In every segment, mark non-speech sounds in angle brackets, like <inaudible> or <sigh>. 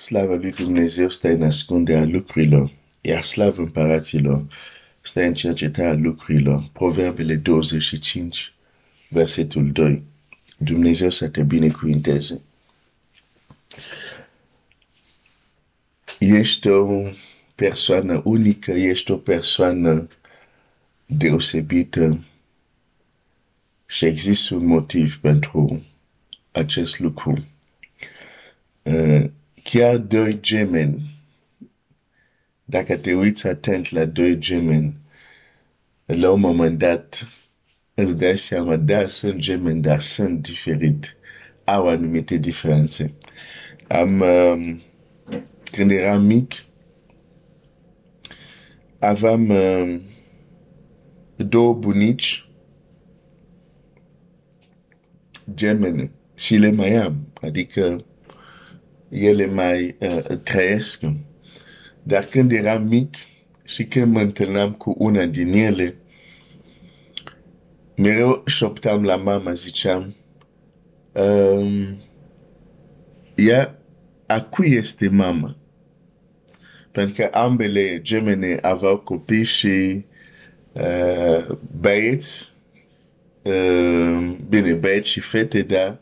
Slavă lui Dumnezeu stă în ascunderea lucrurilor, iar slavă împăraților stă în cercetarea lucrurilor. Proverbele 25, versetul 2. Dumnezeu să te binecuvinteze. Ești o persoană unică, ești o persoană deosebită și există un motiv pentru acest lucru. Uh, chiar doi gemeni, dacă te uiți atent la doi gemeni, la un moment dat îți dai seama, da, sunt gemeni, dar sunt diferit, au anumite diferențe. Am, um, când eram mic, aveam um, două bunici gemene și le mai am, adică ele mai uh, trăiesc. Dar când eram mic și când mă întâlneam cu una din ele, mereu șoptam la mama, ziceam, um, ea, a cui este mama? Pentru că ambele gemene aveau copii și uh, băieți, uh, bine, băieți și fete, dar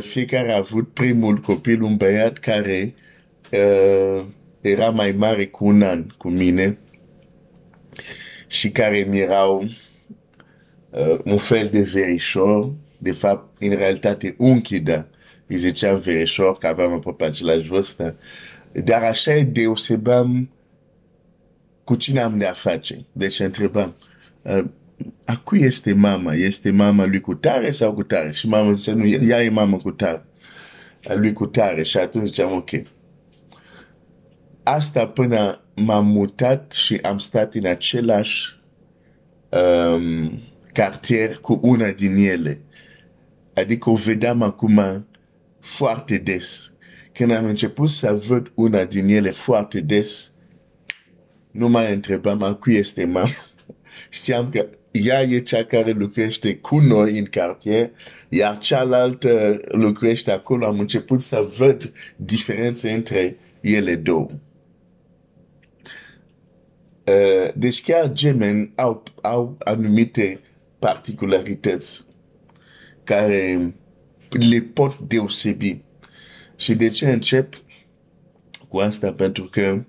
fiecare a avut primul copil, un băiat care uh, era mai mare cu un an cu mine și care mi erau uh, un fel de verișor, de fapt, în realitate, unchi, da. Îi ziceam verișor, că aveam aproape același vârstă. Dar așa e deosebeam cu cine am de-a face. Deci întrebam, uh, a cui este mama? Este mama lui cu tare sau cu tare? Și mama zice, nu, ea e mama cu tare. A lui cu tare. Și atunci ziceam, ok. Asta până m-am mutat și am stat în același um, cartier cu una din ele. Adică o vedeam acum foarte des. Când am început să văd una din ele foarte des, nu mai întrebam a cui este mama. <laughs> Știam că ea e cea care lucrește cu noi în cartier, iar cealaltă lucrește acolo. Am început să văd diferențe între ele două. Uh, deci chiar gemeni au, au anumite particularități care le pot deosebi. Și de ce încep cu asta? Pentru că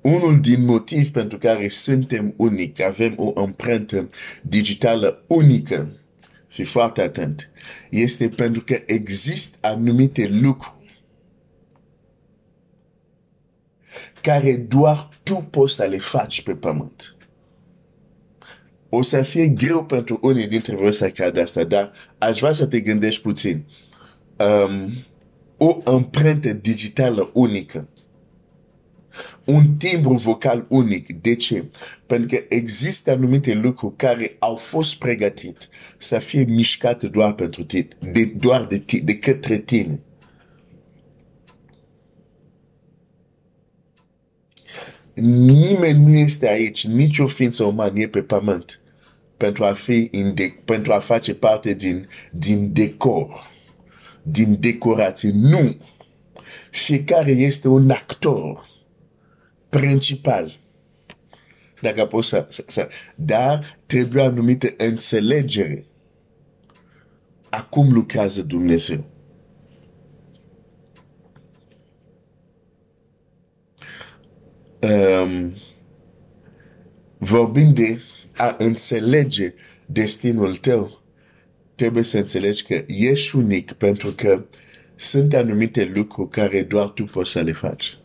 unul din motiv pentru care suntem unici, avem o amprentă digitală unică, și foarte atent, este pentru că există anumite lucruri care doar tu poți să le faci pe pământ. O să fie greu pentru unii dintre voi să cadă asta, dar aș vrea să te gândești puțin. Um, o amprentă digitală unică un timbru vocal unic. De ce? Pentru că există anumite lucruri care au fost pregătite să fie mișcate doar pentru tine, de, doar de, tine, de către tine. Nimeni nu este aici, nicio ființă umană e pe pământ pentru a, fi in de, pentru a face parte din, din decor, din decorație. Nu! Fiecare este un actor principal. Dacă poți să, să, să. Dar trebuie anumită înțelegere. Acum lucrează Dumnezeu. Um, vorbind de a înțelege destinul tău, trebuie să înțelegi că ești unic pentru că sunt anumite lucruri care doar tu poți să le faci.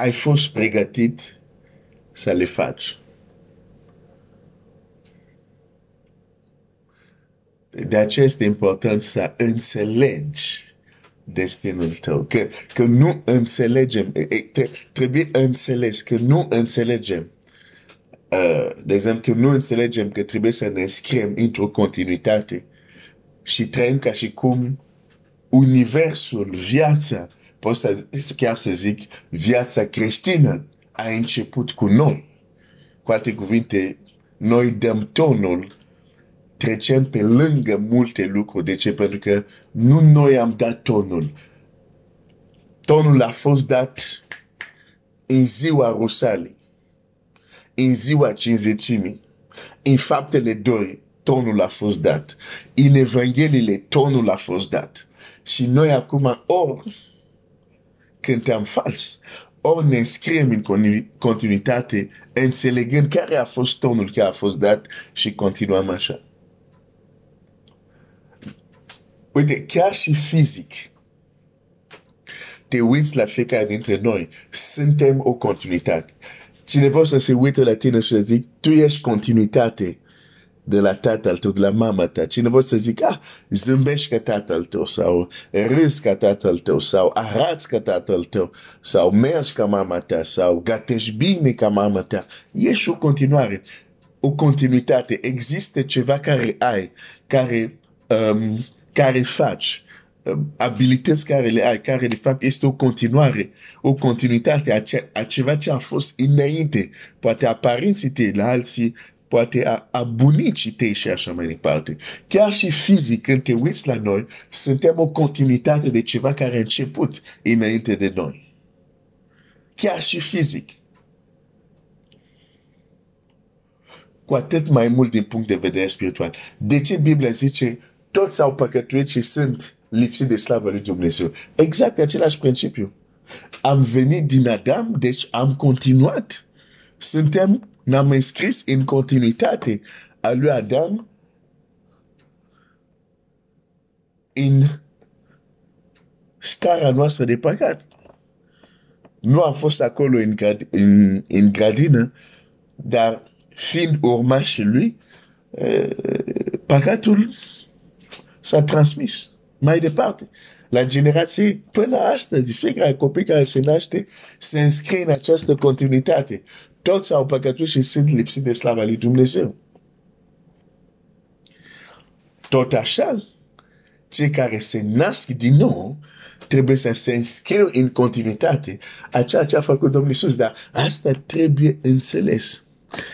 Ai fost pregătit să le faci. De aceea este important să înțelegi destinul tău. Că, că nu înțelegem, trebuie înțeles că nu înțelegem. Uh, de exemplu, că nu înțelegem că trebuie să ne scriem într-o continuitate și trăim ca și cum universul, viața, pot să, chiar să zic, viața creștină a început cu noi. Cu alte cuvinte, noi dăm tonul trecem pe lângă multe lucruri. De ce? Pentru că nu noi am dat tonul. Tonul a fost dat în ziua Rusalii, în ziua cinzecimii, în faptele doi, tonul a fost dat. În Evangheliile, tonul a fost dat. Și noi acum, ori cântăm fals, ori ne înscriem în continuitate, înțelegând care a fost tonul care a fost dat și continuăm așa. Uite, chiar și fizic, te uiți la fiecare dintre noi, suntem o continuitate. Cineva să se uite la tine și să zic, tu ești continuitate de la tatăl tău, de la mama ta. Cineva să zic, ah, zâmbești ca tatăl tău sau râzi ca tatăl tău sau arăți ca tatăl tău sau mergi ca mama ta sau gătești bine ca mama ta. Ești o continuare, o continuitate. Există ceva care ai, care, um, care faci abilități care le ai, care de fapt este o continuare, o continuitate a, ce, a ceva ce a fost înainte, poate a părinții tăi, la alții, poate a, a bunicii tăi și așa mai departe. Chiar și fizic, când te uiți la noi, suntem o continuitate de ceva care a început înainte de noi. Chiar și fizic. Cu atât mai mult din punct de vedere spiritual. De ce Biblia zice toți au păcătuit și sunt lipsit de slavă lui Dumnezeu. Exact același principiu. Am venit din Adam, deci am continuat. Suntem, ne-am înscris în continuitate a lui Adam în starea noastră de păcat. Nu am fost acolo în, grad, în, în gradină, dar fiind urmașii lui, eh, păcatul s-a transmis mai departe. La generație până astăzi, fiecare copil care se naște se înscrie în această continuitate. Toți au păcătuit și sunt lipsiți de slava lui Dumnezeu. Tot așa, cei care se nasc din nou trebuie să se înscriu în continuitate a ceea ce a făcut Domnul Iisus, dar asta trebuie înțeles.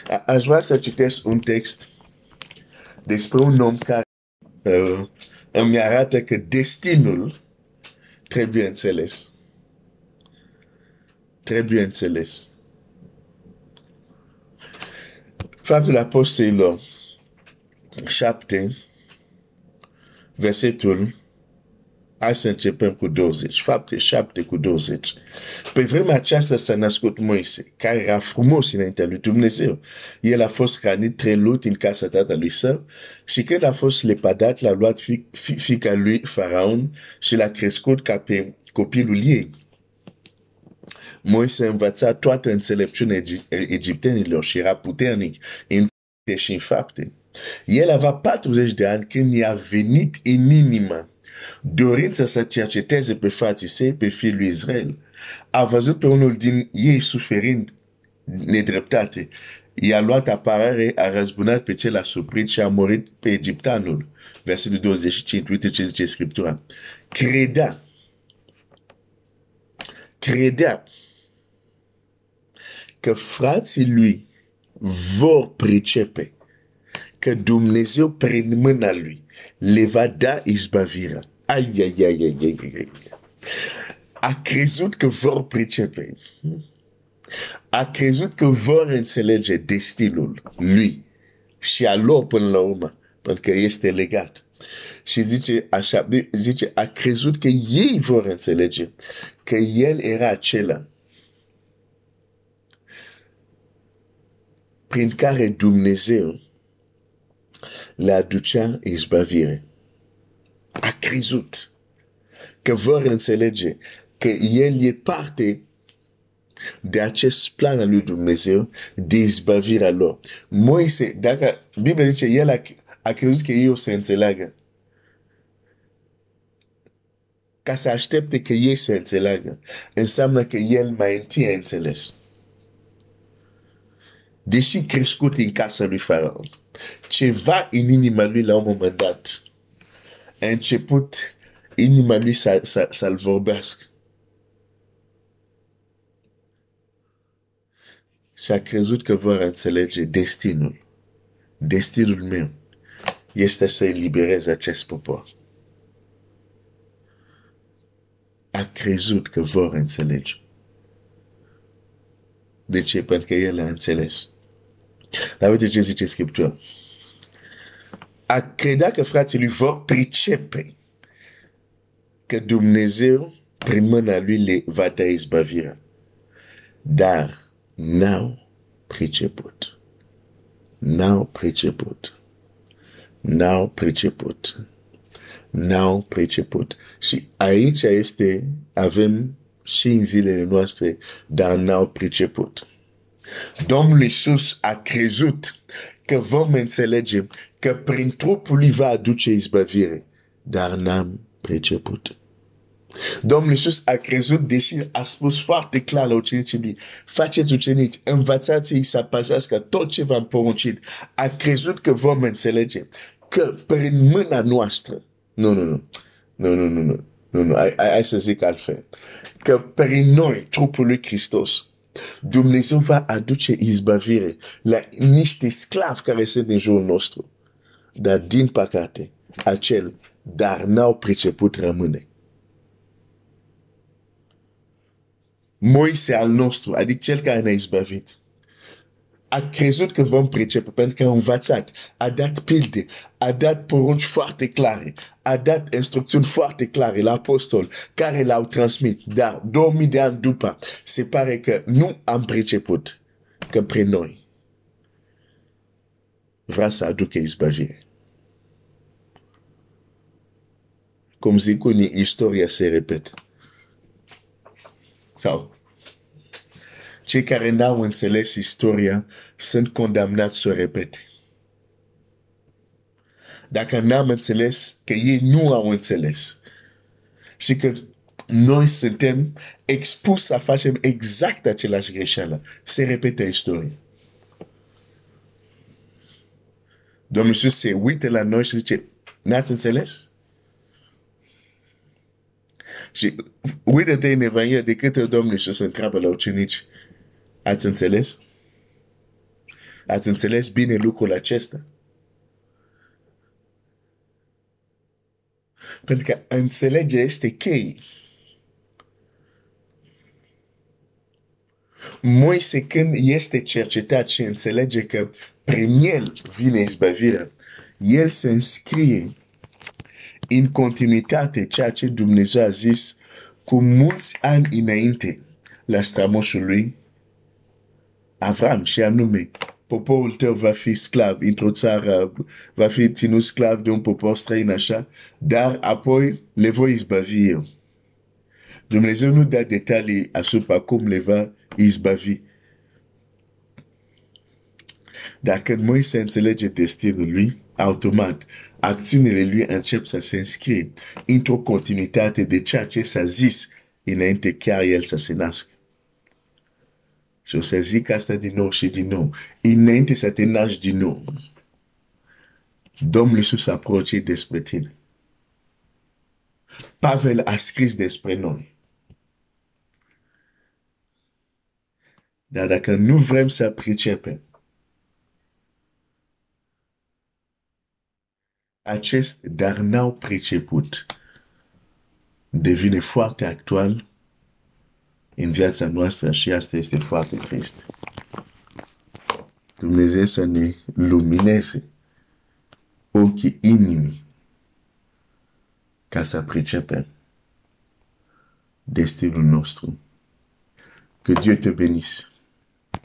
A aș vrea să citesc un text despre un om care uh, îmi arată că destinul trebuie înțeles. Trebuie înțeles. Faptul Apostolilor 7, versetul Hai să începem cu 20. Fapte 7 cu 20. Pe vremea aceasta s-a născut Moise, care era frumos înaintea lui Dumnezeu. El a fost hrănit trelut în casa tatălui său și când a fost lepadat, l-a luat fi, fi, fica lui Faraon și l-a crescut ca pe copilul ei. Moise învăța toată înțelepciunea egiptenilor și era puternic în și în fapte. El avea 40 de ani când i-a venit în inimă dorința să cerceteze pe frații săi, pe fiul lui Israel, a văzut pe unul din ei suferind nedreptate. I-a luat apărare, a răzbunat pe cel asuprit și a murit pe egiptanul. Versetul 25, uite ce zice Scriptura. Credea, credea că frații lui vor pricepe că Dumnezeu prin mâna lui le va da izbavirea. Ai, ai, ai, ai, ai, ai. A crezut că vor pricepe. A crezut că vor înțelege destinul lui și a lor până la urmă, pentru că este legat. Și zice așa, zice, a crezut că ei vor înțelege că el era acela prin care Dumnezeu le aducea izbavire a crezut că vor înțelege că el e parte de acest plan al lui Dumnezeu de izbavirea lor. Moise, dacă Biblia zice, el a, a crezut că ei o să înțeleagă. Ca să aștepte că ei înțeleagă, înseamnă că el mai întâi a. Deși crescut în casa lui Faraon, ceva în inima lui la un moment dat a început inima lui să, să, să-l vorbească. Și a crezut că vor înțelege destinul. Destinul meu. este să elibereze acest popor. A crezut că vor înțelege. De ce? Pentru că el a înțeles. Dar uite ce zice Scriptura. A credea că frații lui vor pricepe că Dumnezeu, prin mâna lui, le va da izbavirea. Dar n-au priceput. N-au priceput. N-au priceput. N-au priceput. Și aici este, avem și în zilele noastre, dar n-au priceput. Domnul Iisus a crezut că vom înțelege că prin trupul lui va aduce izbăvire, dar n-am priceput. Domnul Iisus a crezut, deși a spus foarte clar la ucenicii lui, faceți ucenici, învățați-i să păzească tot ce v-am poruncit. A crezut că vom înțelege că prin mâna noastră, nu, nu, nu, nu, nu, nu, nu, nu, nu, hai, hai să zic altfel, că prin noi, trupul lui Hristos, Dumnezeu va aduce izbăvire la niște sclavi care sunt în jurul nostru. Dar, din păcate, acel dar n-au priceput rămâne. Moise al nostru, adică cel care ne-a izbăvit, a crezut că vom pricepe pentru că a învățat, a dat pilde, a dat porunci foarte clare, a dat instrucțiuni foarte clare la apostol care l-au transmis. Dar 2000 de ani după, se pare că nu am priceput că prin noi vrea să aducă izbăvire. Cum zic unii, istoria se repetă. Sau cei care n-au înțeles istoria sunt condamnați să o repete. Dacă n-am înțeles că ei nu au înțeles și că noi suntem expus să facem exact același greșeală, se repete istoria. Domnul Iisus se uită la noi și zice, n-ați înțeles? Și uite-te în Evanghelie de câte Domnul Iisus întreabă la ucenici, ați înțeles? Ați înțeles bine lucrul acesta? Pentru că înțelege este chei. Moise când este cercetat și înțelege că prin el vine izbăvirea, el se înscrie în continuitate ceea ce Dumnezeu a zis cu mulți ani înainte la strămoșul lui Avram și anume poporul tău va fi sclav într-o țară, va fi ținut sclav de un popor străin așa, dar apoi le voi izbavi eu. Dumnezeu nu dă detalii asupra cum le va izbavi. Dacă Moise înțelege destinul lui, automat, acțiunile lui încep să se înscrie într-o continuitate de ceea ce s-a zis înainte chiar el să se nască. Și o să zic asta din nou și din nou. Înainte să te naști din nou, Domnul Iisus a aproce despre tine. Pavel a scris despre noi. Dar dacă nu vrem să pricepem, acest dar n-au priceput devine foarte actual în viața noastră și asta este foarte trist. Dumnezeu să ne lumineze ochii inimii ca să pricepem destinul nostru. Que Dieu te bénisse.